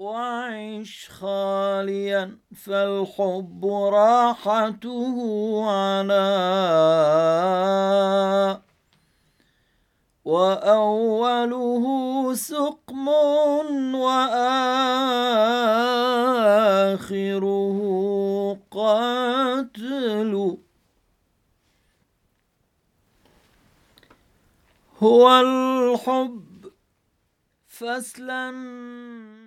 وعش خاليا فالحب راحته على وأوله سقم وآخره قتل هو الحب فاسلم